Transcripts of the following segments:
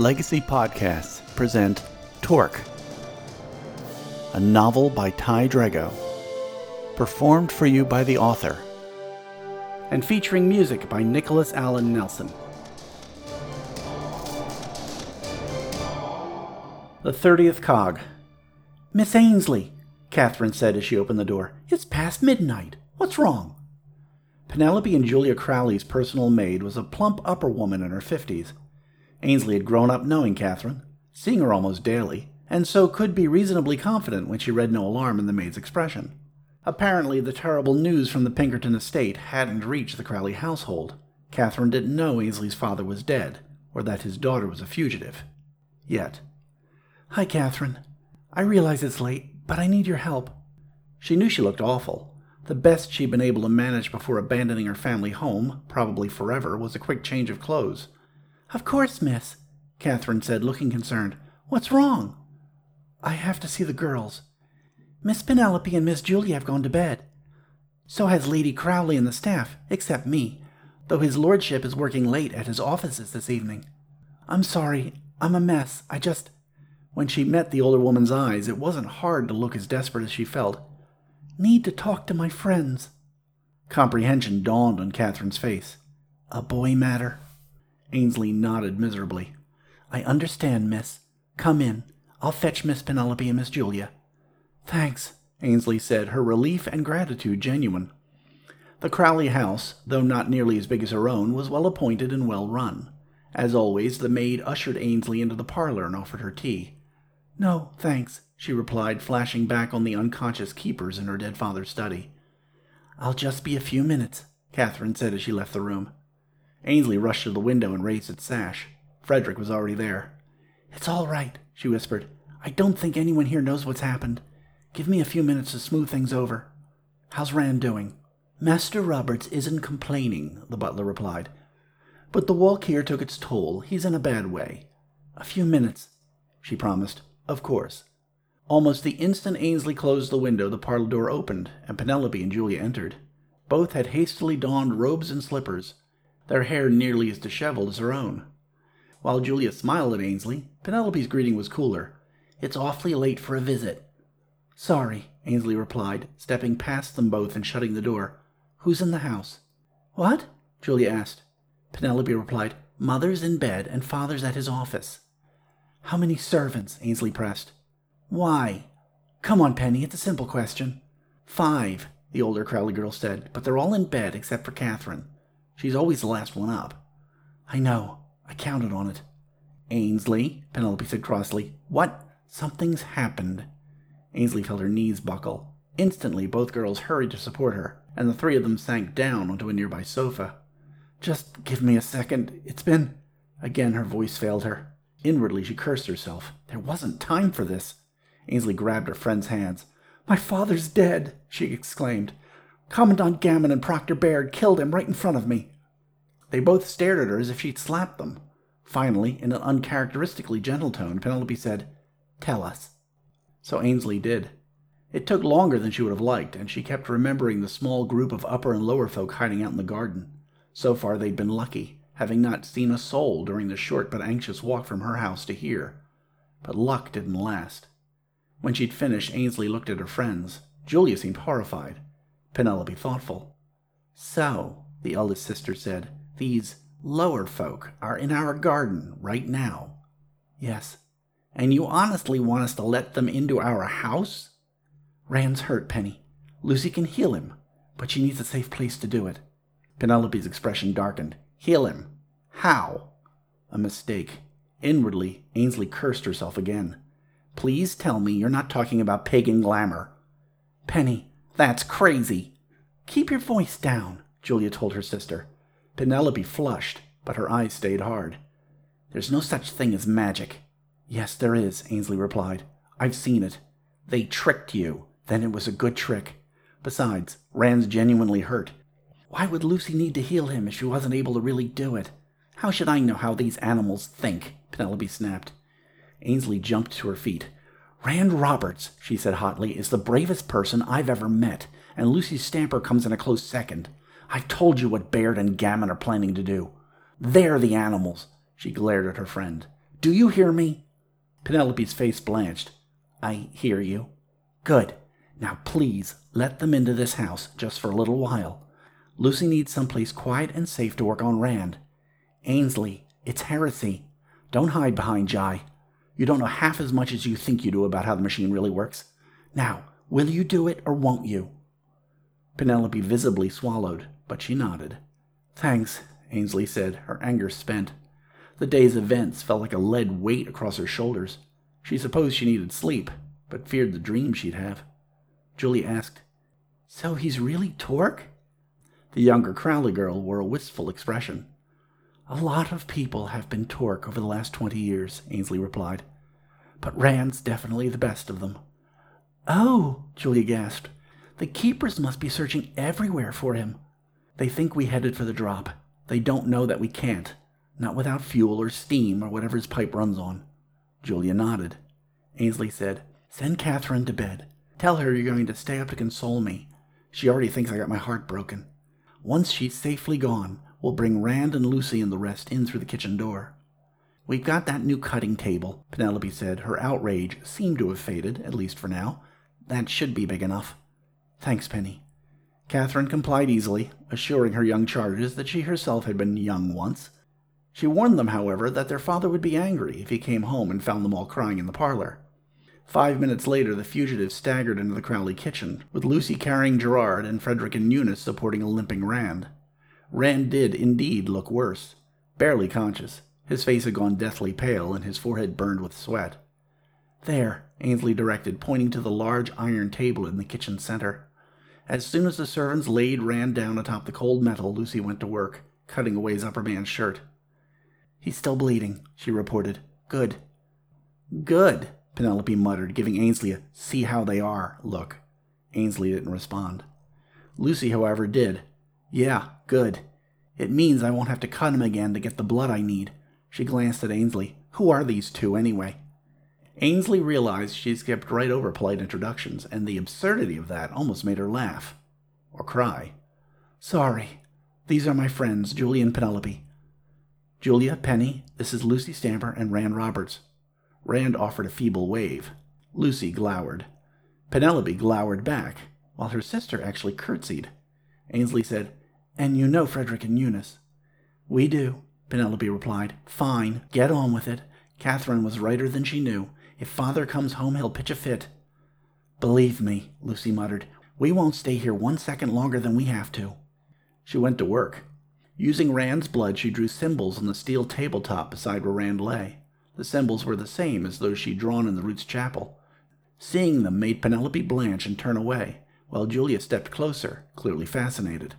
Legacy Podcasts present Torque, a novel by Ty Drago, performed for you by the author, and featuring music by Nicholas Allen Nelson. The 30th Cog. Miss Ainsley, Catherine said as she opened the door. It's past midnight. What's wrong? Penelope and Julia Crowley's personal maid was a plump upper woman in her fifties. Ainsley had grown up knowing Catherine, seeing her almost daily, and so could be reasonably confident when she read no alarm in the maid's expression. Apparently, the terrible news from the Pinkerton estate hadn't reached the Crowley household. Catherine didn't know Ainsley's father was dead, or that his daughter was a fugitive. Yet. Hi, Catherine. I realize it's late, but I need your help. She knew she looked awful. The best she'd been able to manage before abandoning her family home, probably forever, was a quick change of clothes. Of course, miss, Catherine said, looking concerned. What's wrong? I have to see the girls. Miss Penelope and Miss Julia have gone to bed. So has Lady Crowley and the staff, except me, though his lordship is working late at his offices this evening. I'm sorry, I'm a mess. I just. When she met the older woman's eyes, it wasn't hard to look as desperate as she felt. Need to talk to my friends. Comprehension dawned on Catherine's face. A boy matter? Ainsley nodded miserably. I understand, miss. Come in. I'll fetch Miss Penelope and Miss Julia. Thanks, Ainsley said, her relief and gratitude genuine. The Crowley house, though not nearly as big as her own, was well appointed and well run. As always, the maid ushered Ainsley into the parlor and offered her tea. No, thanks, she replied, flashing back on the unconscious keepers in her dead father's study. I'll just be a few minutes, Catherine said as she left the room. Ainsley rushed to the window and raised its sash. Frederick was already there. It's all right, she whispered. I don't think anyone here knows what's happened. Give me a few minutes to smooth things over. How's Rand doing? Master Roberts isn't complaining, the butler replied. But the walk here took its toll. He's in a bad way. A few minutes, she promised. Of course. Almost the instant Ainsley closed the window, the parlor door opened, and Penelope and Julia entered. Both had hastily donned robes and slippers, their hair nearly as disheveled as her own. While Julia smiled at Ainsley, Penelope's greeting was cooler. It's awfully late for a visit. Sorry, Ainsley replied, stepping past them both and shutting the door. Who's in the house? What? Julia asked. Penelope replied, Mother's in bed and father's at his office. How many servants? Ainsley pressed. Why? Come on, Penny, it's a simple question. Five, the older Crowley girl said, but they're all in bed except for Catherine. She's always the last one up. I know. I counted on it. Ainsley, Penelope said crossly. What? Something's happened. Ainsley felt her knees buckle. Instantly, both girls hurried to support her, and the three of them sank down onto a nearby sofa. Just give me a second. It's been. Again, her voice failed her. Inwardly, she cursed herself. There wasn't time for this. Ainsley grabbed her friend's hands. My father's dead, she exclaimed. Commandant Gammon and Proctor Baird killed him right in front of me. They both stared at her as if she'd slapped them. Finally, in an uncharacteristically gentle tone, Penelope said, Tell us. So Ainsley did. It took longer than she would have liked, and she kept remembering the small group of upper and lower folk hiding out in the garden. So far, they'd been lucky having not seen a soul during the short but anxious walk from her house to here. But luck didn't last. When she'd finished, Ainsley looked at her friends. Julia seemed horrified. Penelope thoughtful. So, the eldest sister said, these lower folk are in our garden right now. Yes. And you honestly want us to let them into our house? Rand's hurt, Penny. Lucy can heal him, but she needs a safe place to do it. Penelope's expression darkened. Heal him. How? A mistake. Inwardly, Ainsley cursed herself again. Please tell me you're not talking about pagan glamour. Penny, that's crazy. Keep your voice down, Julia told her sister. Penelope flushed, but her eyes stayed hard. There's no such thing as magic. Yes, there is, Ainsley replied. I've seen it. They tricked you. Then it was a good trick. Besides, Rand's genuinely hurt. Why would Lucy need to heal him if she wasn't able to really do it? How should I know how these animals think? Penelope snapped. Ainsley jumped to her feet. Rand Roberts, she said hotly, is the bravest person I've ever met, and Lucy Stamper comes in a close second. I've told you what Baird and Gammon are planning to do. They're the animals. She glared at her friend. Do you hear me? Penelope's face blanched. I hear you. Good. Now please let them into this house just for a little while. Lucy needs someplace quiet and safe to work on Rand. Ainsley, it's heresy. Don't hide behind Jai. You don't know half as much as you think you do about how the machine really works. Now, will you do it or won't you? Penelope visibly swallowed, but she nodded. Thanks, Ainsley said, her anger spent. The day's events felt like a lead weight across her shoulders. She supposed she needed sleep, but feared the dream she'd have. Julie asked, So he's really Torque? The younger Crowley girl wore a wistful expression. A lot of people have been Torque over the last twenty years, Ainsley replied. But Rand's definitely the best of them. Oh, Julia gasped. The keepers must be searching everywhere for him. They think we headed for the drop. They don't know that we can't. Not without fuel or steam or whatever his pipe runs on. Julia nodded. Ainsley said, Send Catherine to bed. Tell her you're going to stay up to console me. She already thinks I got my heart broken. Once she's safely gone, we'll bring Rand and Lucy and the rest in through the kitchen door. We've got that new cutting table, Penelope said. Her outrage seemed to have faded, at least for now. That should be big enough. Thanks, Penny. Catherine complied easily, assuring her young charges that she herself had been young once she warned them, however, that their father would be angry if he came home and found them all crying in the parlor. Five minutes later, the fugitives staggered into the Crowley kitchen, with Lucy carrying Gerard and Frederick and Eunice supporting a limping Rand. Rand did indeed look worse, barely conscious. His face had gone deathly pale, and his forehead burned with sweat. There, Ainsley directed, pointing to the large iron table in the kitchen center. As soon as the servants laid Rand down atop the cold metal, Lucy went to work, cutting away his upper man's shirt. He's still bleeding, she reported. Good. Good, Penelope muttered, giving Ainsley a see how they are look. Ainsley didn't respond. Lucy, however, did. Yeah, good. It means I won't have to cut him again to get the blood I need. She glanced at Ainsley. Who are these two, anyway? Ainsley realized she'd skipped right over polite introductions, and the absurdity of that almost made her laugh. Or cry. Sorry. These are my friends, Julie and Penelope. Julia, Penny, this is Lucy Stamper and Rand Roberts. Rand offered a feeble wave. Lucy glowered. Penelope glowered back, while her sister actually curtsied. Ainsley said, And you know Frederick and Eunice. We do, Penelope replied. Fine, get on with it. Catherine was righter than she knew. If father comes home, he'll pitch a fit. Believe me, Lucy muttered, we won't stay here one second longer than we have to. She went to work. Using Rand's blood, she drew symbols on the steel tabletop beside where Rand lay. The symbols were the same as those she'd drawn in the Roots chapel. Seeing them made Penelope blanch and turn away, while Julia stepped closer, clearly fascinated.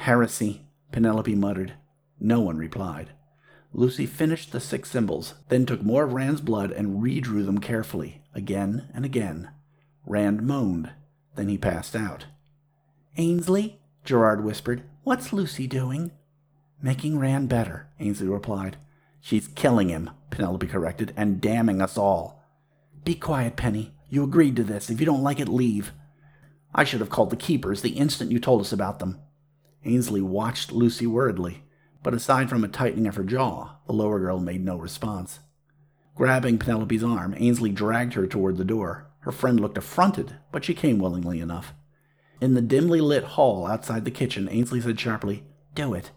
Heresy, Penelope muttered. No one replied. Lucy finished the six symbols, then took more of Rand's blood and redrew them carefully, again and again. Rand moaned. Then he passed out. Ainsley, Gerard whispered, What's Lucy doing? Making Rand better, Ainsley replied. She's killing him, Penelope corrected, and damning us all. Be quiet, Penny. You agreed to this. If you don't like it, leave. I should have called the keepers the instant you told us about them. Ainsley watched Lucy worriedly, but aside from a tightening of her jaw, the lower girl made no response. Grabbing Penelope's arm, Ainsley dragged her toward the door. Her friend looked affronted, but she came willingly enough. In the dimly lit hall outside the kitchen, Ainsley said sharply, Do it.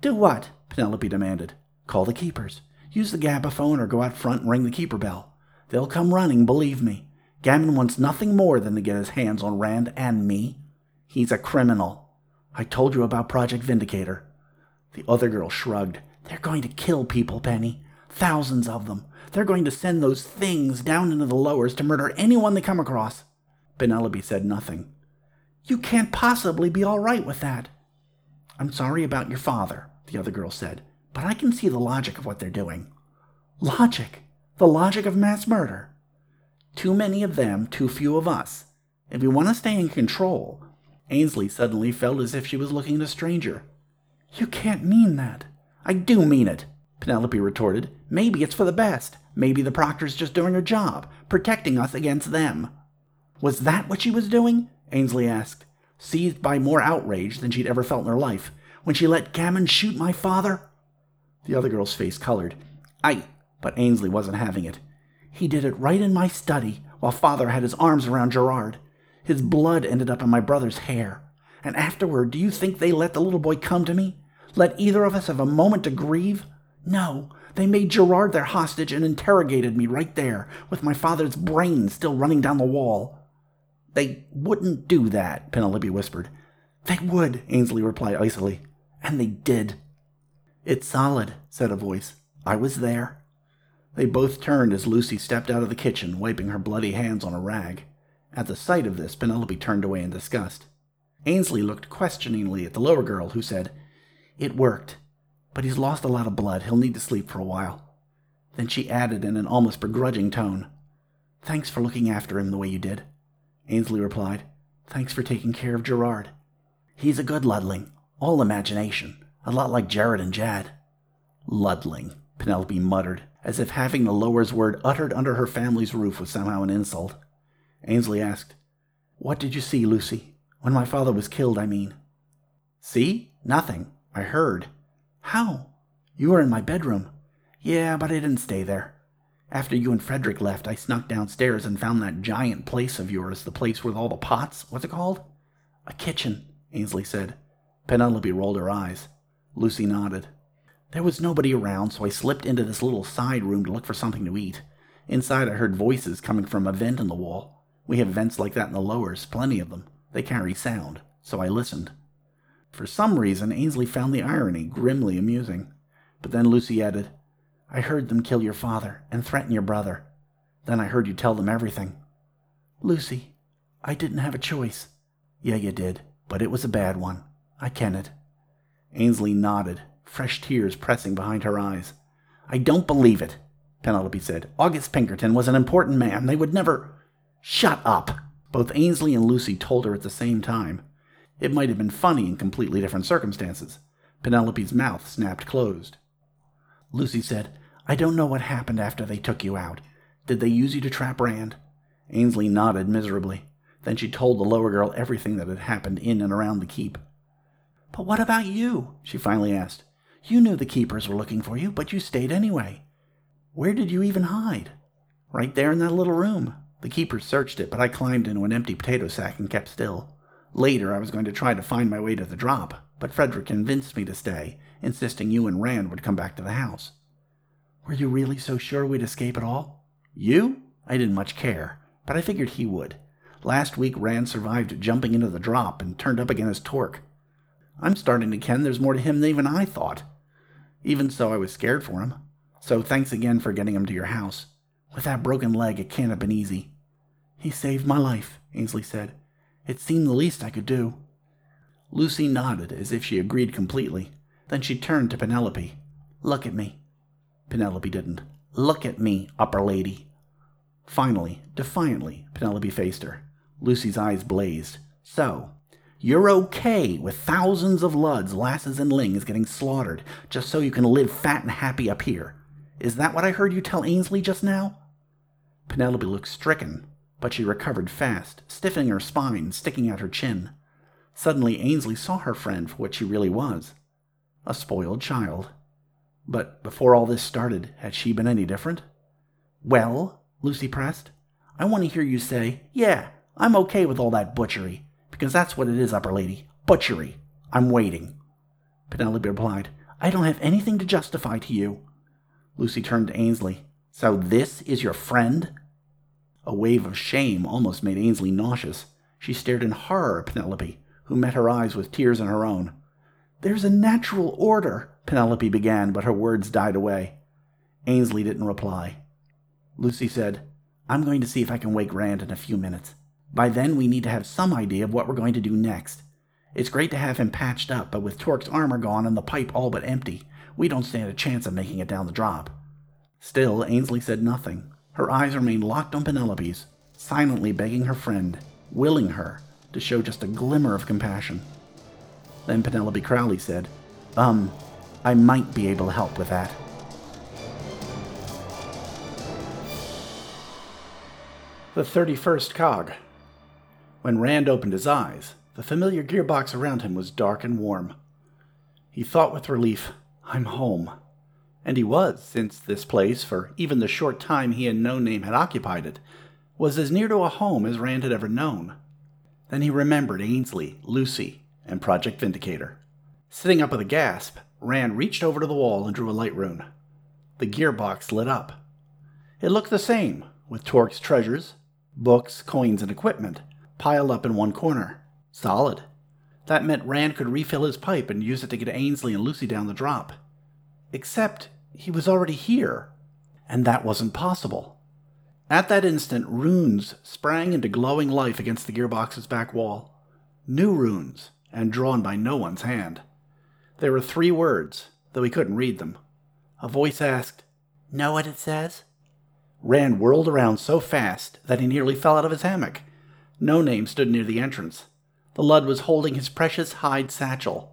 Do what? Penelope demanded. Call the keepers. Use the gabaphone or go out front and ring the keeper bell. They'll come running, believe me. Gammon wants nothing more than to get his hands on Rand and me. He's a criminal. I told you about Project Vindicator. The other girl shrugged. They're going to kill people, Penny. Thousands of them. They're going to send those things down into the lowers to murder anyone they come across. Penelope said nothing. You can't possibly be all right with that. I'm sorry about your father, the other girl said, but I can see the logic of what they're doing. Logic? The logic of mass murder. Too many of them, too few of us. If we want to stay in control, Ainsley suddenly felt as if she was looking at a stranger. You can't mean that. I do mean it, Penelope retorted. Maybe it's for the best. Maybe the proctor's just doing her job, protecting us against them. Was that what she was doing? Ainsley asked, seized by more outrage than she'd ever felt in her life. When she let Gammon shoot my father? The other girl's face colored. I. But Ainsley wasn't having it. He did it right in my study while father had his arms around Gerard. His blood ended up in my brother's hair. And afterward, do you think they let the little boy come to me? Let either of us have a moment to grieve? No, they made Gerard their hostage and interrogated me right there, with my father's brains still running down the wall. They wouldn't do that, Penelope whispered. They would, Ainsley replied icily. And they did. It's solid, said a voice. I was there. They both turned as Lucy stepped out of the kitchen, wiping her bloody hands on a rag. At the sight of this, Penelope turned away in disgust. Ainsley looked questioningly at the lower girl, who said, It worked, but he's lost a lot of blood. He'll need to sleep for a while. Then she added in an almost begrudging tone, Thanks for looking after him the way you did. Ainsley replied, Thanks for taking care of Gerard. He's a good Ludling, all imagination, a lot like Jared and Jad. Ludling, Penelope muttered, as if having the lower's word uttered under her family's roof was somehow an insult. Ainsley asked, What did you see, Lucy? When my father was killed, I mean. See? Nothing. I heard. How? You were in my bedroom. Yeah, but I didn't stay there. After you and Frederick left, I snuck downstairs and found that giant place of yours, the place with all the pots. What's it called? A kitchen, Ainsley said. Penelope rolled her eyes. Lucy nodded. There was nobody around, so I slipped into this little side room to look for something to eat. Inside, I heard voices coming from a vent in the wall. We have vents like that in the lowers, plenty of them. They carry sound, so I listened. For some reason, Ainsley found the irony grimly amusing. But then Lucy added, I heard them kill your father and threaten your brother. Then I heard you tell them everything. Lucy, I didn't have a choice. Yeah, you did, but it was a bad one. I ken it. Ainsley nodded, fresh tears pressing behind her eyes. I don't believe it, Penelope said. August Pinkerton was an important man. They would never. Shut up! Both Ainsley and Lucy told her at the same time. It might have been funny in completely different circumstances. Penelope's mouth snapped closed. Lucy said, I don't know what happened after they took you out. Did they use you to trap Rand? Ainsley nodded miserably. Then she told the lower girl everything that had happened in and around the keep. But what about you? she finally asked. You knew the keepers were looking for you, but you stayed anyway. Where did you even hide? Right there in that little room. The keepers searched it, but I climbed into an empty potato sack and kept still. Later, I was going to try to find my way to the drop, but Frederick convinced me to stay, insisting you and Rand would come back to the house. Were you really so sure we'd escape at all? You? I didn't much care, but I figured he would. Last week, Rand survived jumping into the drop and turned up again as Torque. I'm starting to ken there's more to him than even I thought. Even so, I was scared for him. So thanks again for getting him to your house. With that broken leg, it can't have been easy. He saved my life, Ainsley said. It seemed the least I could do. Lucy nodded as if she agreed completely. Then she turned to Penelope. Look at me. Penelope didn't. Look at me, upper lady. Finally, defiantly, Penelope faced her. Lucy's eyes blazed. So, you're okay with thousands of Luds, lasses, and lings getting slaughtered just so you can live fat and happy up here. Is that what I heard you tell Ainsley just now? Penelope looked stricken, but she recovered fast, stiffening her spine, sticking out her chin. Suddenly, Ainsley saw her friend for what she really was a spoiled child. But before all this started, had she been any different? Well, Lucy pressed, I want to hear you say, Yeah, I'm okay with all that butchery, because that's what it is, upper lady. Butchery. I'm waiting. Penelope replied, I don't have anything to justify to you. Lucy turned to Ainsley. So this is your friend? A wave of shame almost made Ainsley nauseous. She stared in horror at Penelope, who met her eyes with tears in her own. There's a natural order, Penelope began, but her words died away. Ainsley didn't reply. Lucy said, I'm going to see if I can wake Rand in a few minutes. By then, we need to have some idea of what we're going to do next. It's great to have him patched up, but with Torque's armor gone and the pipe all but empty, we don't stand a chance of making it down the drop. Still, Ainsley said nothing. Her eyes remained locked on Penelope's, silently begging her friend, willing her, to show just a glimmer of compassion. Then Penelope Crowley said, Um, I might be able to help with that. The 31st Cog. When Rand opened his eyes, the familiar gearbox around him was dark and warm. He thought with relief, I'm home. And he was, since this place, for even the short time he and No Name had occupied it, was as near to a home as Rand had ever known. Then he remembered Ainsley, Lucy, and Project Vindicator. Sitting up with a gasp, Rand reached over to the wall and drew a light rune. The gearbox lit up. It looked the same, with Torque's treasures, books, coins, and equipment piled up in one corner. Solid. That meant Rand could refill his pipe and use it to get Ainsley and Lucy down the drop. Except he was already here, and that wasn't possible. At that instant, runes sprang into glowing life against the gearbox's back wall. New runes, and drawn by no one's hand. There were three words, though he couldn't read them. A voice asked, Know what it says? Rand whirled around so fast that he nearly fell out of his hammock. No Name stood near the entrance. The Lud was holding his precious hide satchel.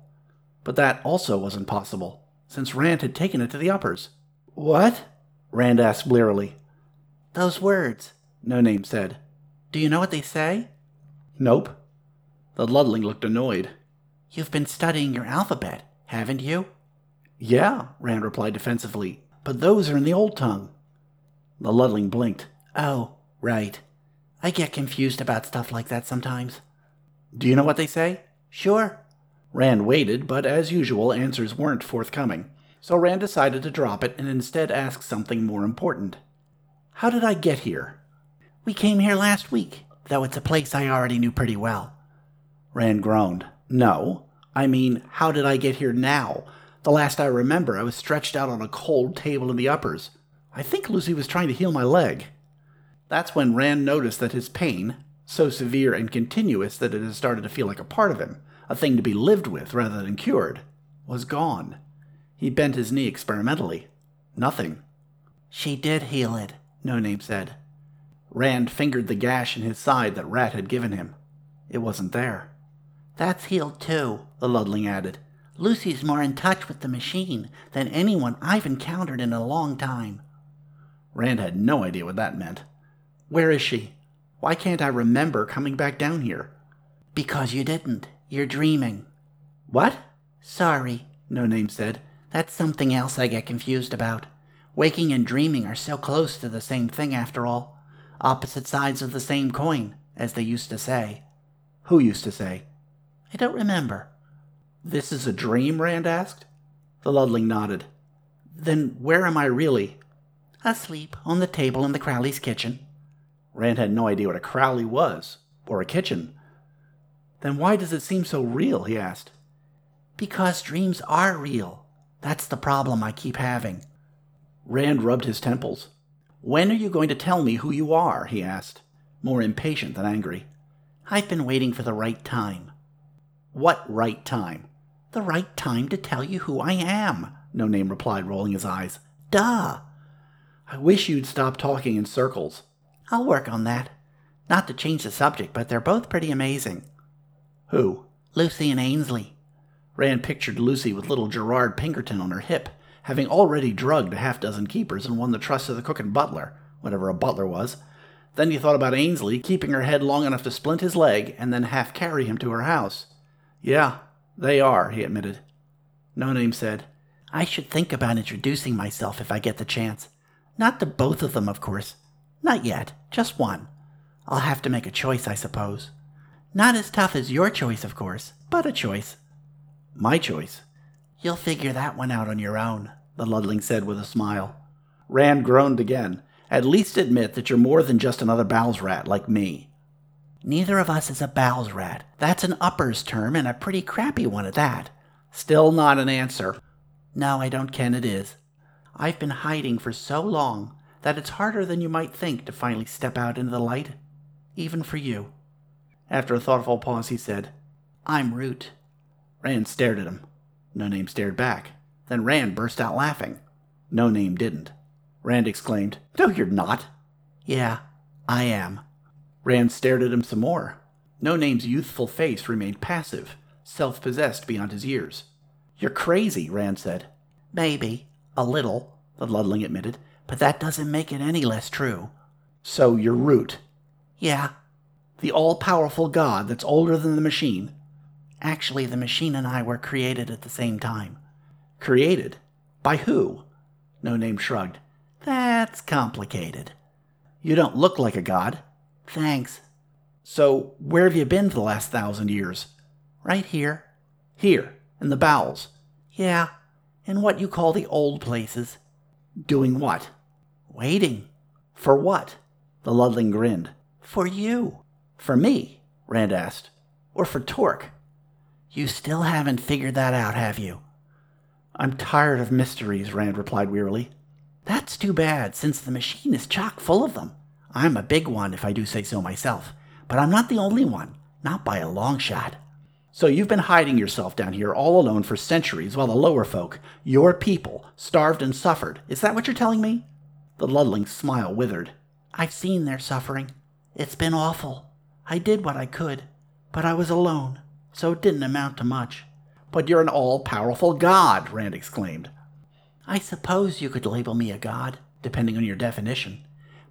But that also wasn't possible, since Rand had taken it to the uppers. What? Rand asked blearily. Those words, No Name said. Do you know what they say? Nope. The Ludling looked annoyed. You've been studying your alphabet, haven't you? Yeah, Rand replied defensively, but those are in the old tongue. The Ludling blinked. Oh, right. I get confused about stuff like that sometimes. Do you know what they say? Sure. Rand waited, but as usual, answers weren't forthcoming. So Rand decided to drop it and instead ask something more important. How did I get here? We came here last week, though it's a place I already knew pretty well. Rand groaned. No, I mean, how did I get here now? The last I remember, I was stretched out on a cold table in the uppers. I think Lucy was trying to heal my leg. That's when Rand noticed that his pain, so severe and continuous that it had started to feel like a part of him, a thing to be lived with rather than cured, was gone. He bent his knee experimentally. Nothing. She did heal it, No Name said. Rand fingered the gash in his side that Rat had given him. It wasn't there. That's healed too, the Ludling added. Lucy's more in touch with the machine than anyone I've encountered in a long time. Rand had no idea what that meant. Where is she? Why can't I remember coming back down here? Because you didn't. You're dreaming. What? Sorry, No Name said. That's something else I get confused about. Waking and dreaming are so close to the same thing, after all. Opposite sides of the same coin, as they used to say. Who used to say? I don't remember. This is a dream? Rand asked. The Ludling nodded. Then where am I really? Asleep on the table in the Crowley's kitchen. Rand had no idea what a Crowley was, or a kitchen. Then why does it seem so real? he asked. Because dreams are real. That's the problem I keep having. Rand rubbed his temples. When are you going to tell me who you are? he asked, more impatient than angry. I've been waiting for the right time. What right time? The right time to tell you who I am, No Name replied, rolling his eyes. Duh! I wish you'd stop talking in circles. I'll work on that. Not to change the subject, but they're both pretty amazing. Who? Lucy and Ainsley. Rand pictured Lucy with little Gerard Pinkerton on her hip, having already drugged a half dozen keepers and won the trust of the cook and butler, whatever a butler was. Then he thought about Ainsley keeping her head long enough to splint his leg and then half carry him to her house. Yeah, they are, he admitted. No Name said, I should think about introducing myself if I get the chance. Not to both of them, of course. Not yet, just one. I'll have to make a choice, I suppose. Not as tough as your choice, of course, but a choice. My choice? You'll figure that one out on your own, the Ludling said with a smile. Rand groaned again. At least admit that you're more than just another bowels rat like me. Neither of us is a bowels rat. That's an uppers term, and a pretty crappy one at that. Still not an answer. No, I don't ken it is. I've been hiding for so long that it's harder than you might think to finally step out into the light, even for you. After a thoughtful pause, he said, I'm Root. Rand stared at him. No Name stared back. Then Rand burst out laughing. No Name didn't. Rand exclaimed, No, you're not. Yeah, I am. Rand stared at him some more. No Name's youthful face remained passive, self possessed beyond his years. You're crazy, Rand said. Maybe, a little, the Ludling admitted, but that doesn't make it any less true. So you're Root? Yeah. The all powerful god that's older than the machine? Actually, the machine and I were created at the same time. Created? By who? No Name shrugged. That's complicated. You don't look like a god. Thanks. So, where have you been for the last thousand years? Right here. Here, in the bowels. Yeah, in what you call the old places. Doing what? Waiting. For what? The Ludling grinned. For you. For me? Rand asked. Or for Torque? You still haven't figured that out, have you? I'm tired of mysteries, Rand replied wearily. That's too bad, since the machine is chock full of them. I'm a big one, if I do say so myself, but I'm not the only one, not by a long shot. So you've been hiding yourself down here all alone for centuries while the lower folk, your people, starved and suffered. Is that what you're telling me? The Ludling's smile withered. I've seen their suffering. It's been awful. I did what I could, but I was alone, so it didn't amount to much. But you're an all powerful god, Rand exclaimed. I suppose you could label me a god, depending on your definition,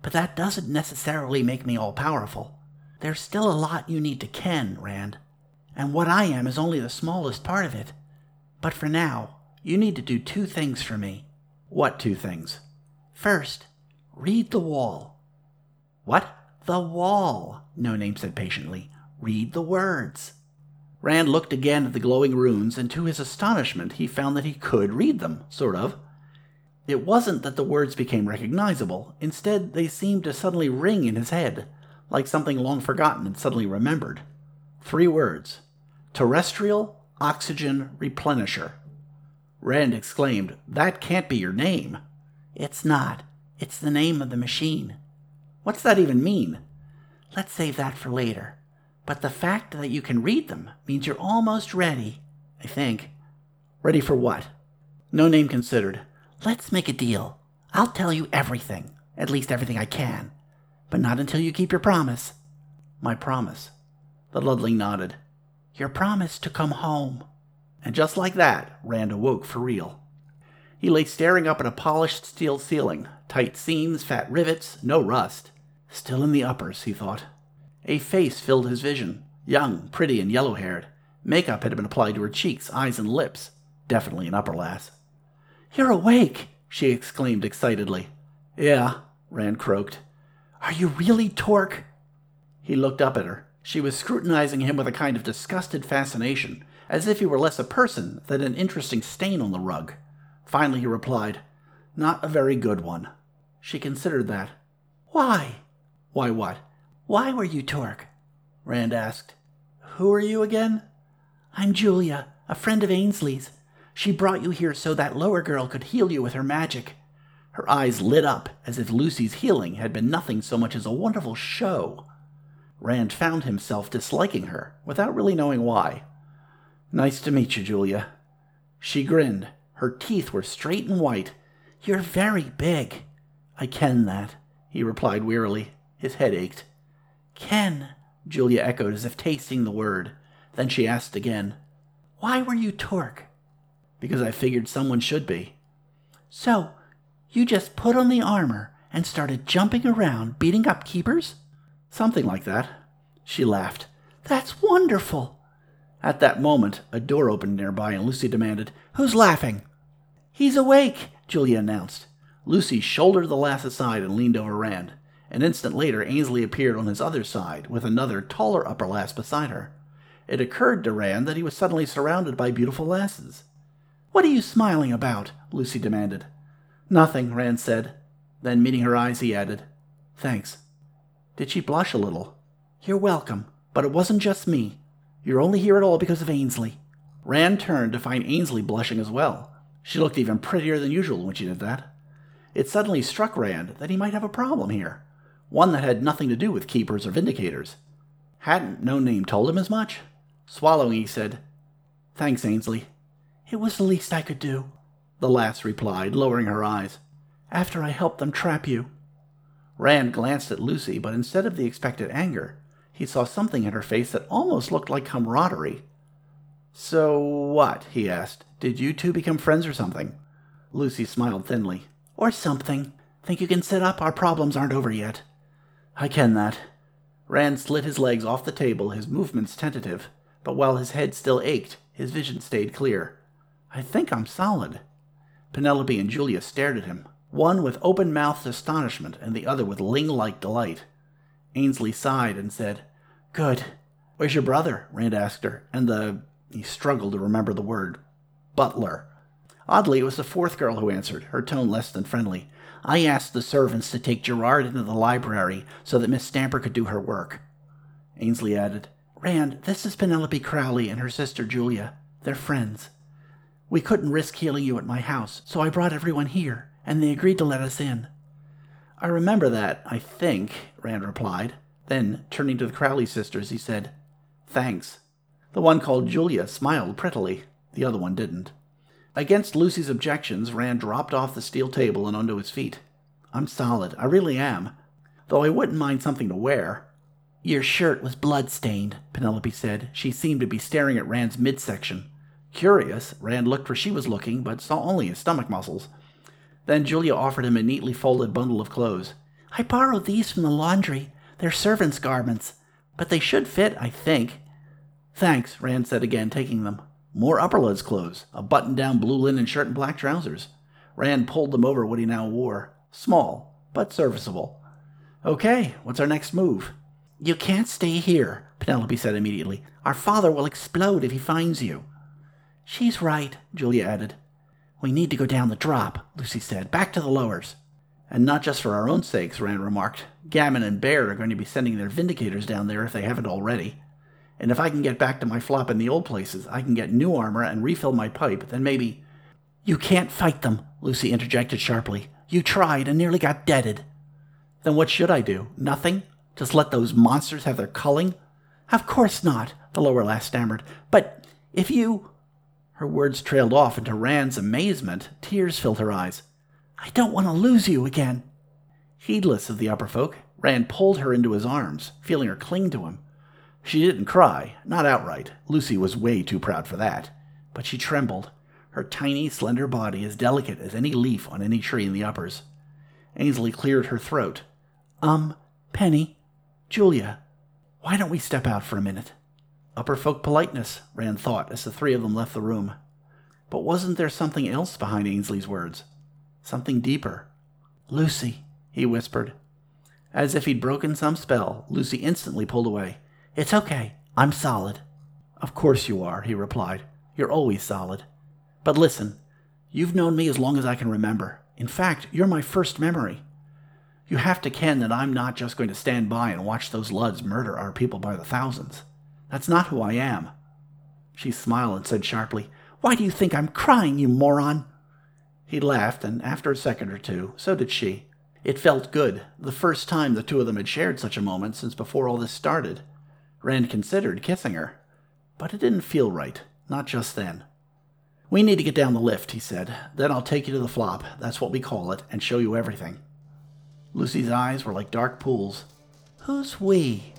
but that doesn't necessarily make me all powerful. There's still a lot you need to ken, Rand, and what I am is only the smallest part of it. But for now, you need to do two things for me. What two things? First, read the wall. What? The wall, No Name said patiently. Read the words. Rand looked again at the glowing runes, and to his astonishment, he found that he could read them, sort of. It wasn't that the words became recognizable. Instead, they seemed to suddenly ring in his head, like something long forgotten and suddenly remembered. Three words Terrestrial Oxygen Replenisher. Rand exclaimed, That can't be your name. It's not. It's the name of the machine. What's that even mean? Let's save that for later. But the fact that you can read them means you're almost ready, I think. Ready for what? No name considered. Let's make a deal. I'll tell you everything, at least everything I can, but not until you keep your promise. My promise. The Ludling nodded. Your promise to come home. And just like that, Rand awoke for real. He lay staring up at a polished steel ceiling, tight seams, fat rivets, no rust. Still in the uppers, he thought. A face filled his vision, young, pretty, and yellow haired. Makeup had been applied to her cheeks, eyes, and lips. Definitely an upper lass. You're awake, she exclaimed excitedly. Yeah, Rand croaked. Are you really Torque? He looked up at her. She was scrutinizing him with a kind of disgusted fascination, as if he were less a person than an interesting stain on the rug. Finally, he replied, Not a very good one. She considered that. Why? Why what? Why were you Torque? Rand asked. Who are you again? I'm Julia, a friend of Ainsley's. She brought you here so that lower girl could heal you with her magic. Her eyes lit up as if Lucy's healing had been nothing so much as a wonderful show. Rand found himself disliking her, without really knowing why. Nice to meet you, Julia. She grinned. Her teeth were straight and white. You're very big. I ken that, he replied wearily. His head ached. Ken, Julia echoed as if tasting the word. Then she asked again, Why were you Torque? Because I figured someone should be. So, you just put on the armor and started jumping around, beating up keepers? Something like that. She laughed. That's wonderful. At that moment, a door opened nearby, and Lucy demanded, Who's laughing? He's awake, Julia announced. Lucy shouldered the lass aside and leaned over Rand. An instant later, Ainsley appeared on his other side, with another, taller upper lass beside her. It occurred to Rand that he was suddenly surrounded by beautiful lasses. What are you smiling about? Lucy demanded. Nothing, Rand said. Then, meeting her eyes, he added, Thanks. Did she blush a little? You're welcome, but it wasn't just me. You're only here at all because of Ainsley. Rand turned to find Ainsley blushing as well. She looked even prettier than usual when she did that. It suddenly struck Rand that he might have a problem here one that had nothing to do with keepers or vindicators. Hadn't no name told him as much? Swallowing, he said, Thanks, Ainsley. It was the least I could do, the lass replied, lowering her eyes, after I helped them trap you. Rand glanced at Lucy, but instead of the expected anger, he saw something in her face that almost looked like camaraderie. So what? he asked. Did you two become friends or something? Lucy smiled thinly. Or something. Think you can sit up? Our problems aren't over yet. I ken that. Rand slid his legs off the table, his movements tentative, but while his head still ached, his vision stayed clear. I think I'm solid. Penelope and Julia stared at him, one with open mouthed astonishment and the other with Ling like delight. Ainsley sighed and said, Good. Where's your brother? Rand asked her, and the. He struggled to remember the word. Butler. Oddly, it was the fourth girl who answered, her tone less than friendly. I asked the servants to take Gerard into the library so that Miss Stamper could do her work. Ainsley added, Rand, this is Penelope Crowley and her sister Julia. They're friends. We couldn't risk healing you at my house, so I brought everyone here, and they agreed to let us in. I remember that, I think, Rand replied. Then, turning to the Crowley sisters, he said, Thanks. The one called Julia smiled prettily. The other one didn't. Against Lucy's objections, Rand dropped off the steel table and onto his feet. I'm solid, I really am. Though I wouldn't mind something to wear. Your shirt was blood-stained, Penelope said. She seemed to be staring at Rand's midsection. Curious, Rand looked where she was looking, but saw only his stomach muscles. Then Julia offered him a neatly folded bundle of clothes. I borrowed these from the laundry. They're servants' garments, but they should fit, I think. Thanks, Rand said again, taking them. More upperlids clothes, a button down blue linen shirt and black trousers. Rand pulled them over what he now wore. Small, but serviceable. Okay, what's our next move? You can't stay here, Penelope said immediately. Our father will explode if he finds you. She's right, Julia added. We need to go down the drop, Lucy said. Back to the lowers. And not just for our own sakes, Rand remarked. Gammon and Baird are going to be sending their vindicators down there if they haven't already. And if I can get back to my flop in the old places, I can get new armor and refill my pipe, then maybe. You can't fight them, Lucy interjected sharply. You tried and nearly got deaded. Then what should I do? Nothing? Just let those monsters have their culling? Of course not, the lower lass stammered. But if you. Her words trailed off, and to Rand's amazement, tears filled her eyes. I don't want to lose you again. Heedless of the upper folk, Rand pulled her into his arms, feeling her cling to him. She didn't cry, not outright. Lucy was way too proud for that. But she trembled, her tiny, slender body as delicate as any leaf on any tree in the uppers. Ainsley cleared her throat. Um, Penny, Julia, why don't we step out for a minute? Upper folk politeness, Rand thought as the three of them left the room. But wasn't there something else behind Ainsley's words? Something deeper. Lucy, he whispered. As if he'd broken some spell, Lucy instantly pulled away. It's okay. I'm solid. Of course you are, he replied. You're always solid. But listen, you've known me as long as I can remember. In fact, you're my first memory. You have to ken that I'm not just going to stand by and watch those Luds murder our people by the thousands. That's not who I am. She smiled and said sharply, Why do you think I'm crying, you moron? He laughed, and after a second or two, so did she. It felt good, the first time the two of them had shared such a moment since before all this started. Rand considered kissing her, but it didn't feel right, not just then. We need to get down the lift, he said. Then I'll take you to the flop, that's what we call it, and show you everything. Lucy's eyes were like dark pools. Who's we?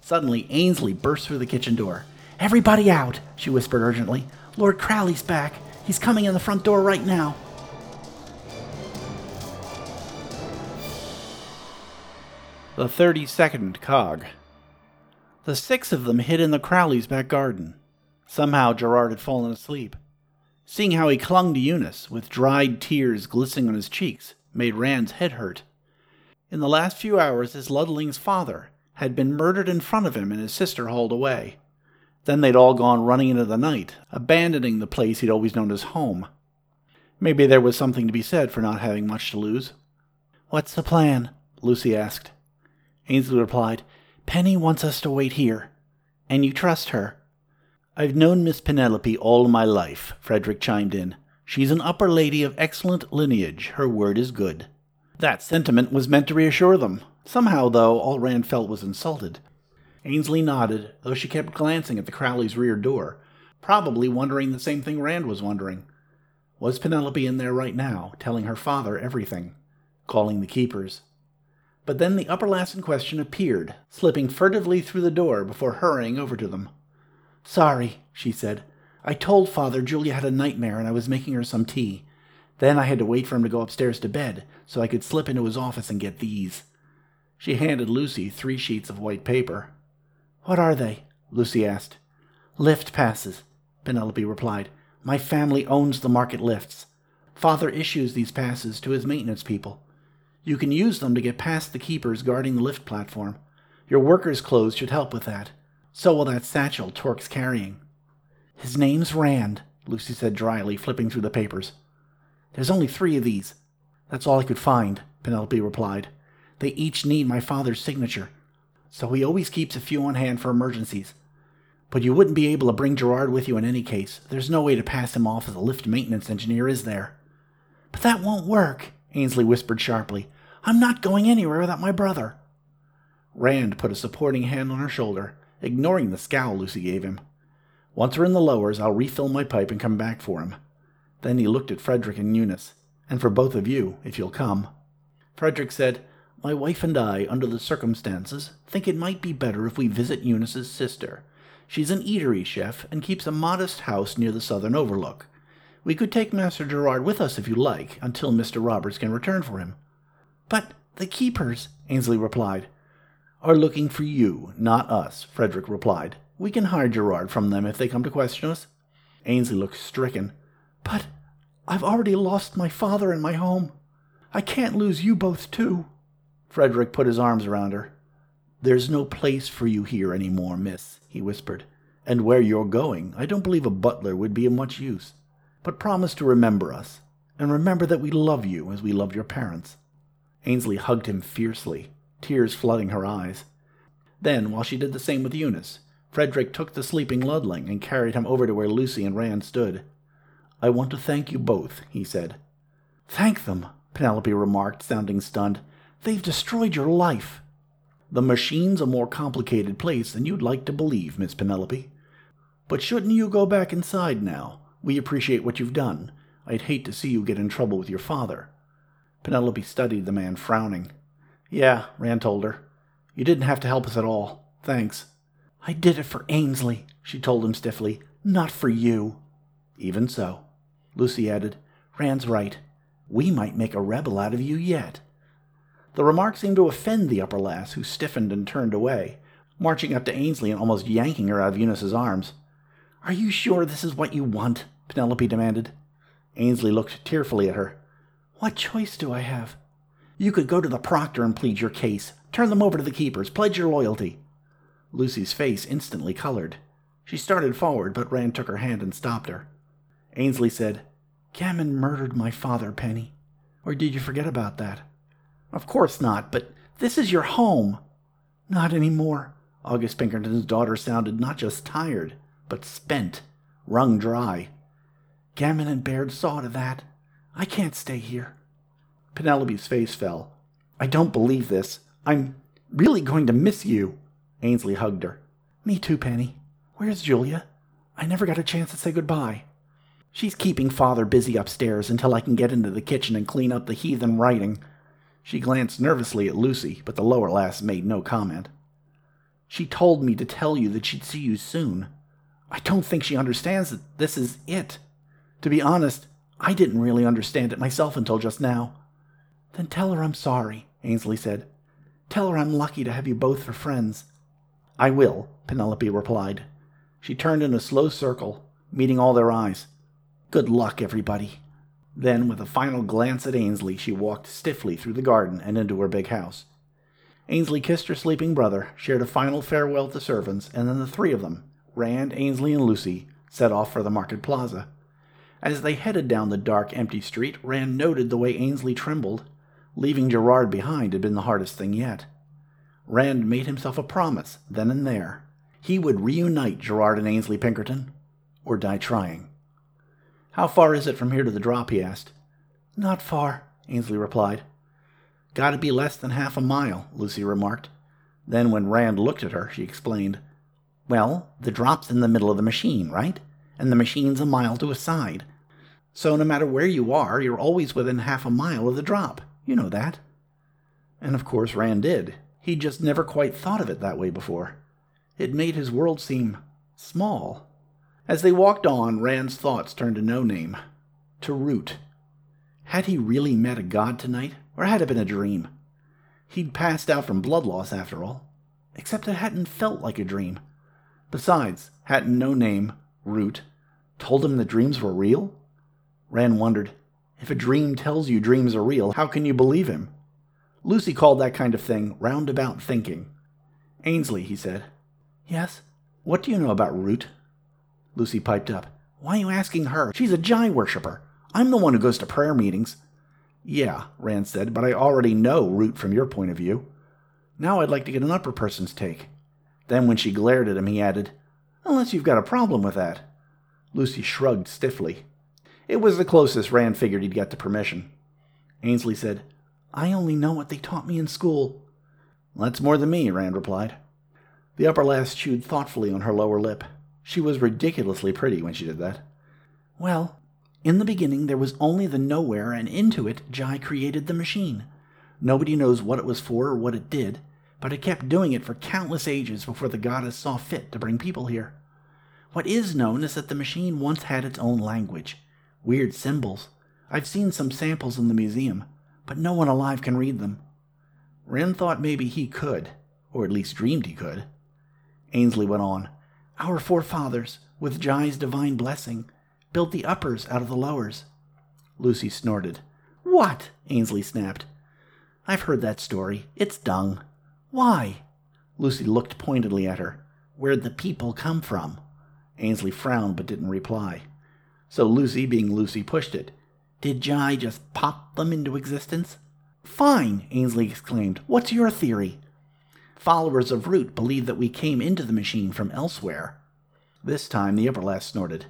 Suddenly, Ainsley burst through the kitchen door. Everybody out, she whispered urgently. Lord Crowley's back. He's coming in the front door right now. The 32nd Cog. The six of them hid in the Crowleys' back garden. Somehow Gerard had fallen asleep. Seeing how he clung to Eunice, with dried tears glistening on his cheeks, made Rand's head hurt. In the last few hours, his Ludling's father had been murdered in front of him and his sister hauled away. Then they'd all gone running into the night, abandoning the place he'd always known as home. Maybe there was something to be said for not having much to lose. What's the plan? Lucy asked. Ainsley replied, Penny wants us to wait here. And you trust her? I've known Miss Penelope all my life, Frederick chimed in. She's an upper lady of excellent lineage. Her word is good. That sentiment was meant to reassure them. Somehow, though, all Rand felt was insulted. Ainsley nodded, though she kept glancing at the Crowleys' rear door, probably wondering the same thing Rand was wondering. Was Penelope in there right now, telling her father everything? Calling the keepers? But then the upper lass in question appeared, slipping furtively through the door before hurrying over to them. Sorry, she said. I told father Julia had a nightmare and I was making her some tea. Then I had to wait for him to go upstairs to bed so I could slip into his office and get these. She handed Lucy three sheets of white paper. What are they? Lucy asked. Lift passes, Penelope replied. My family owns the market lifts. Father issues these passes to his maintenance people. You can use them to get past the keepers guarding the lift platform. Your worker's clothes should help with that. So will that satchel Torque's carrying. His name's Rand, Lucy said dryly, flipping through the papers. There's only three of these. That's all I could find, Penelope replied. They each need my father's signature, so he always keeps a few on hand for emergencies. But you wouldn't be able to bring Gerard with you in any case. There's no way to pass him off as a lift maintenance engineer, is there? But that won't work, Ainsley whispered sharply. I'm not going anywhere without my brother. Rand put a supporting hand on her shoulder, ignoring the scowl Lucy gave him. Once we're in the lowers, I'll refill my pipe and come back for him. Then he looked at Frederick and Eunice, and for both of you, if you'll come. Frederick said, My wife and I, under the circumstances, think it might be better if we visit Eunice's sister. She's an eatery chef and keeps a modest house near the southern overlook. We could take Master Gerard with us if you like, until Mr. Roberts can return for him. But the keepers, Ainsley replied, are looking for you, not us, Frederick replied. We can hide Gerard from them if they come to question us. Ainsley looked stricken. But I've already lost my father and my home. I can't lose you both, too. Frederick put his arms around her. There's no place for you here any more, miss, he whispered. And where you're going, I don't believe a butler would be of much use. But promise to remember us, and remember that we love you as we loved your parents. Ainsley hugged him fiercely, tears flooding her eyes. Then, while she did the same with Eunice, Frederick took the sleeping Ludling and carried him over to where Lucy and Rand stood. I want to thank you both, he said. Thank them, Penelope remarked, sounding stunned. They've destroyed your life. The machine's a more complicated place than you'd like to believe, Miss Penelope. But shouldn't you go back inside now? We appreciate what you've done. I'd hate to see you get in trouble with your father. Penelope studied the man, frowning. Yeah, Rand told her. You didn't have to help us at all. Thanks. I did it for Ainsley, she told him stiffly. Not for you. Even so. Lucy added, Rand's right. We might make a rebel out of you yet. The remark seemed to offend the upper lass, who stiffened and turned away, marching up to Ainsley and almost yanking her out of Eunice's arms. Are you sure this is what you want? Penelope demanded. Ainsley looked tearfully at her. What choice do I have? You could go to the proctor and plead your case, turn them over to the keepers, pledge your loyalty. Lucy's face instantly colored. She started forward, but Rand took her hand and stopped her. Ainsley said, Gammon murdered my father, Penny. Or did you forget about that? Of course not, but this is your home. Not any more. August Pinkerton's daughter sounded not just tired, but spent, wrung dry. Gammon and Baird saw to that. I can't stay here. Penelope's face fell. I don't believe this. I'm really going to miss you. Ainsley hugged her. Me too, Penny. Where's Julia? I never got a chance to say goodbye. She's keeping father busy upstairs until I can get into the kitchen and clean up the heathen writing. She glanced nervously at Lucy, but the lower lass made no comment. She told me to tell you that she'd see you soon. I don't think she understands that this is it. To be honest, I didn't really understand it myself until just now. Then tell her I'm sorry, Ainsley said. Tell her I'm lucky to have you both for friends. I will, Penelope replied. She turned in a slow circle, meeting all their eyes. Good luck, everybody. Then, with a final glance at Ainsley, she walked stiffly through the garden and into her big house. Ainsley kissed her sleeping brother, shared a final farewell to servants, and then the three of them, Rand, Ainsley, and Lucy, set off for the market plaza. As they headed down the dark, empty street, Rand noted the way Ainsley trembled. Leaving Gerard behind had been the hardest thing yet. Rand made himself a promise, then and there. He would reunite Gerard and Ainsley Pinkerton, or die trying. How far is it from here to the drop? he asked. Not far, Ainsley replied. Gotta be less than half a mile, Lucy remarked. Then, when Rand looked at her, she explained, Well, the drop's in the middle of the machine, right? And the machine's a mile to a side. So no matter where you are, you're always within half a mile of the drop. You know that. And of course Rand did. He'd just never quite thought of it that way before. It made his world seem small. As they walked on, Rand's thoughts turned to No Name, to Root. Had he really met a god tonight, or had it been a dream? He'd passed out from blood loss, after all. Except it hadn't felt like a dream. Besides, hadn't No Name, Root, told him the dreams were real? Rand wondered, If a dream tells you dreams are real, how can you believe him? Lucy called that kind of thing roundabout thinking. Ainsley, he said. Yes? What do you know about Root? Lucy piped up. Why are you asking her? She's a Jai worshipper. I'm the one who goes to prayer meetings. Yeah, Rand said, but I already know Root from your point of view. Now I'd like to get an upper person's take. Then, when she glared at him, he added, Unless you've got a problem with that. Lucy shrugged stiffly. It was the closest Rand figured he'd get to permission. Ainsley said, I only know what they taught me in school. That's more than me, Rand replied. The upper lass chewed thoughtfully on her lower lip. She was ridiculously pretty when she did that. Well, in the beginning there was only the nowhere, and into it Jai created the machine. Nobody knows what it was for or what it did, but it kept doing it for countless ages before the goddess saw fit to bring people here. What is known is that the machine once had its own language, weird symbols. I've seen some samples in the museum, but no one alive can read them. Rand thought maybe he could, or at least dreamed he could. Ainsley went on. Our forefathers, with Jai's divine blessing, built the uppers out of the lowers. Lucy snorted. What? Ainsley snapped. I've heard that story. It's dung. Why? Lucy looked pointedly at her. Where'd the people come from? Ainsley frowned but didn't reply. So Lucy, being Lucy, pushed it. Did Jai just pop them into existence? Fine, Ainsley exclaimed. What's your theory? Followers of Root believe that we came into the machine from elsewhere. This time the upper lass snorted.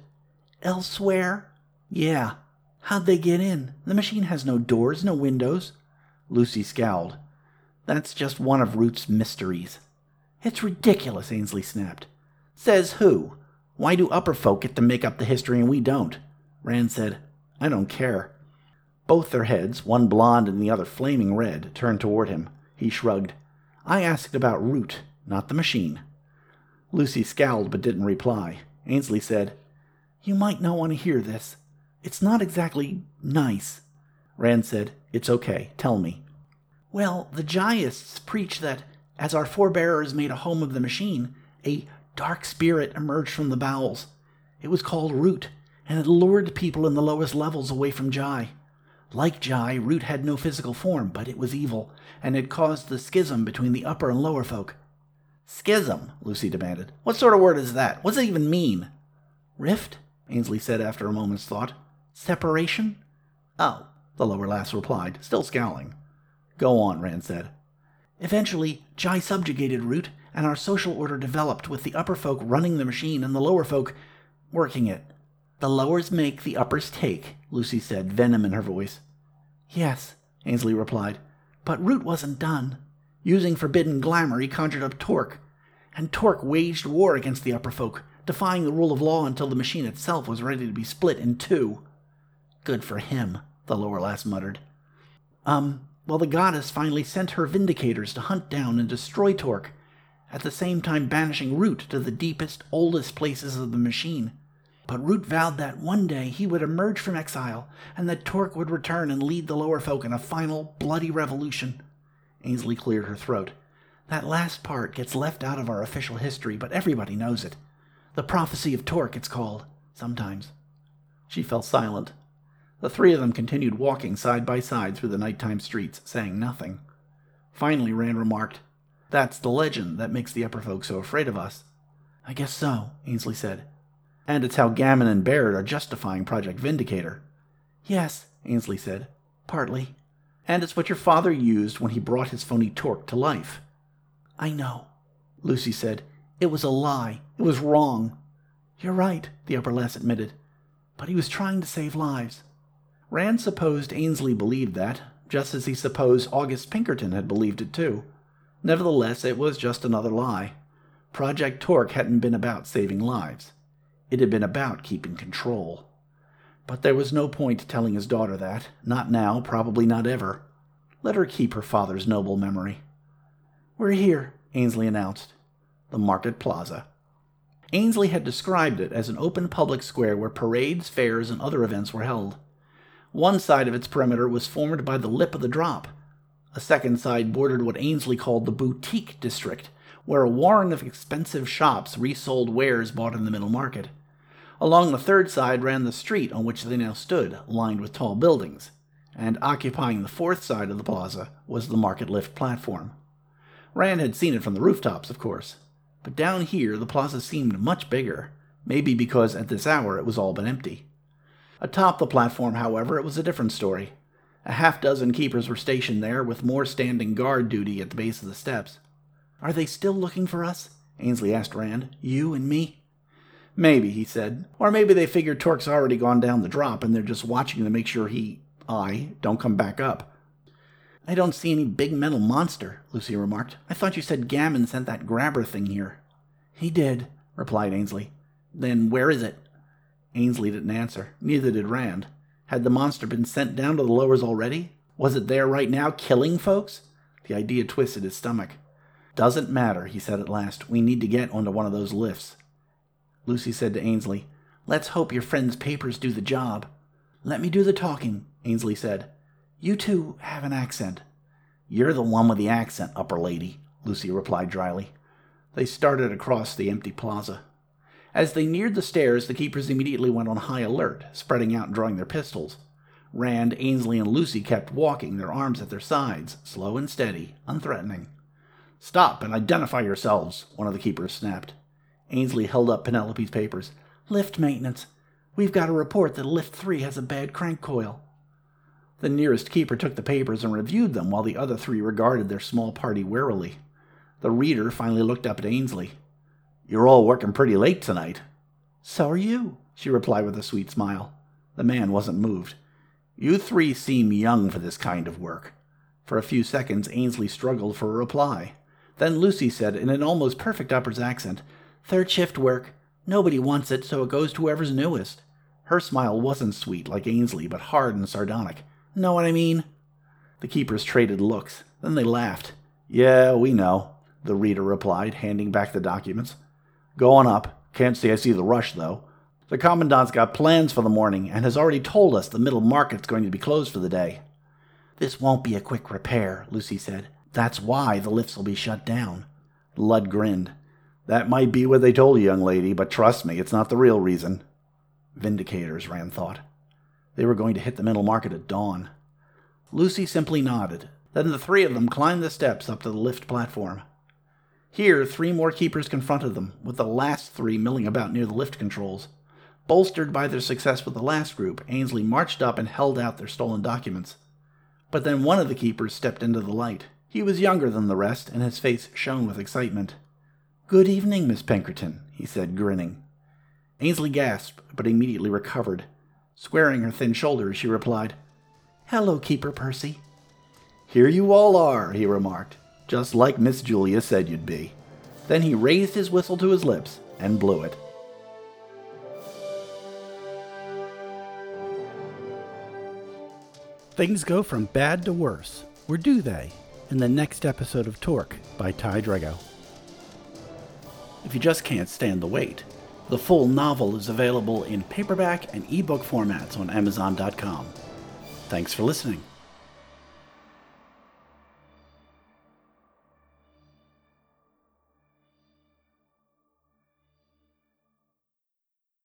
Elsewhere? Yeah. How'd they get in? The machine has no doors, no windows. Lucy scowled. That's just one of Root's mysteries. It's ridiculous, Ainsley snapped. Says who? Why do upper folk get to make up the history and we don't? Rand said, I don't care. Both their heads, one blond and the other flaming red, turned toward him. He shrugged. I asked about Root, not the machine. Lucy scowled but didn't reply. Ainsley said, You might not want to hear this. It's not exactly nice. Rand said, It's okay. Tell me. Well, the Jaiists preach that, as our forebears made a home of the machine, a dark spirit emerged from the bowels. It was called Root, and it lured people in the lowest levels away from Jai. Like Jai, Root had no physical form, but it was evil, and it caused the schism between the upper and lower folk. Schism? Lucy demanded. What sort of word is that? What does it even mean? Rift? Ainsley said after a moment's thought. Separation? Oh, the lower lass replied, still scowling. Go on, Rand said. Eventually, Jai subjugated Root, and our social order developed with the upper folk running the machine and the lower folk working it. The lowers make, the uppers take, Lucy said, venom in her voice. Yes, Ainsley replied, but Root wasn't done. Using forbidden glamour, he conjured up Torque, and Torque waged war against the upper folk, defying the rule of law until the machine itself was ready to be split in two. Good for him, the lower lass muttered. Um, well, the goddess finally sent her vindicators to hunt down and destroy Torque, at the same time banishing Root to the deepest, oldest places of the machine. But Root vowed that one day he would emerge from exile, and that Torque would return and lead the lower folk in a final, bloody revolution. Ainsley cleared her throat. That last part gets left out of our official history, but everybody knows it. The prophecy of Torque, it's called, sometimes. She fell silent. The three of them continued walking side by side through the nighttime streets, saying nothing. Finally, Rand remarked, That's the legend that makes the upper folk so afraid of us. I guess so, Ainsley said. And it's how Gammon and Baird are justifying Project Vindicator. Yes, Ainsley said. Partly. And it's what your father used when he brought his phony torque to life. I know, Lucy said. It was a lie. It was wrong. You're right, the upper lass admitted. But he was trying to save lives. Rand supposed Ainsley believed that, just as he supposed August Pinkerton had believed it too. Nevertheless, it was just another lie. Project Torque hadn't been about saving lives. It had been about keeping control. But there was no point telling his daughter that. Not now, probably not ever. Let her keep her father's noble memory. We're here, Ainsley announced. The Market Plaza. Ainsley had described it as an open public square where parades, fairs, and other events were held. One side of its perimeter was formed by the lip of the drop. A second side bordered what Ainsley called the boutique district, where a warren of expensive shops resold wares bought in the middle market. Along the third side ran the street on which they now stood, lined with tall buildings, and occupying the fourth side of the plaza was the market lift platform. Rand had seen it from the rooftops, of course, but down here the plaza seemed much bigger, maybe because at this hour it was all but empty. Atop the platform, however, it was a different story. A half dozen keepers were stationed there, with more standing guard duty at the base of the steps. Are they still looking for us? Ainsley asked Rand. You and me? Maybe, he said. Or maybe they figured Torque's already gone down the drop and they're just watching to make sure he, I, don't come back up. I don't see any big metal monster, Lucy remarked. I thought you said Gammon sent that grabber thing here. He did, replied Ainsley. Then where is it? Ainsley didn't answer. Neither did Rand. Had the monster been sent down to the lowers already? Was it there right now, killing folks? The idea twisted his stomach. Doesn't matter, he said at last. We need to get onto one of those lifts. Lucy said to Ainsley, Let's hope your friend's papers do the job. Let me do the talking, Ainsley said. You two have an accent. You're the one with the accent, upper lady, Lucy replied dryly. They started across the empty plaza. As they neared the stairs, the keepers immediately went on high alert, spreading out and drawing their pistols. Rand, Ainsley, and Lucy kept walking, their arms at their sides, slow and steady, unthreatening. Stop and identify yourselves, one of the keepers snapped. Ainsley held up Penelope's papers. Lift maintenance. We've got a report that lift 3 has a bad crank coil. The nearest keeper took the papers and reviewed them while the other three regarded their small party warily. The reader finally looked up at Ainsley. You're all working pretty late tonight. So are you, she replied with a sweet smile. The man wasn't moved. You three seem young for this kind of work. For a few seconds, Ainsley struggled for a reply. Then Lucy said in an almost perfect upper's accent, Third shift work. Nobody wants it, so it goes to whoever's newest. Her smile wasn't sweet like Ainsley, but hard and sardonic. Know what I mean? The keepers traded looks. Then they laughed. Yeah, we know, the reader replied, handing back the documents. Going up. Can't say I see the rush, though. The Commandant's got plans for the morning and has already told us the middle market's going to be closed for the day. This won't be a quick repair, Lucy said. That's why the lifts will be shut down. Lud grinned. That might be what they told you, young lady, but trust me, it's not the real reason. Vindicators, Rand thought. They were going to hit the middle market at dawn. Lucy simply nodded. Then the three of them climbed the steps up to the lift platform. Here, three more keepers confronted them, with the last three milling about near the lift controls. Bolstered by their success with the last group, Ainsley marched up and held out their stolen documents. But then one of the keepers stepped into the light. He was younger than the rest, and his face shone with excitement. Good evening, Miss Pinkerton, he said, grinning. Ainsley gasped, but immediately recovered. Squaring her thin shoulders, she replied, Hello, Keeper Percy. Here you all are, he remarked, just like Miss Julia said you'd be. Then he raised his whistle to his lips and blew it. Things go from bad to worse, or do they? In the next episode of Torque by Ty Drago if you just can't stand the wait. The full novel is available in paperback and ebook formats on Amazon.com. Thanks for listening.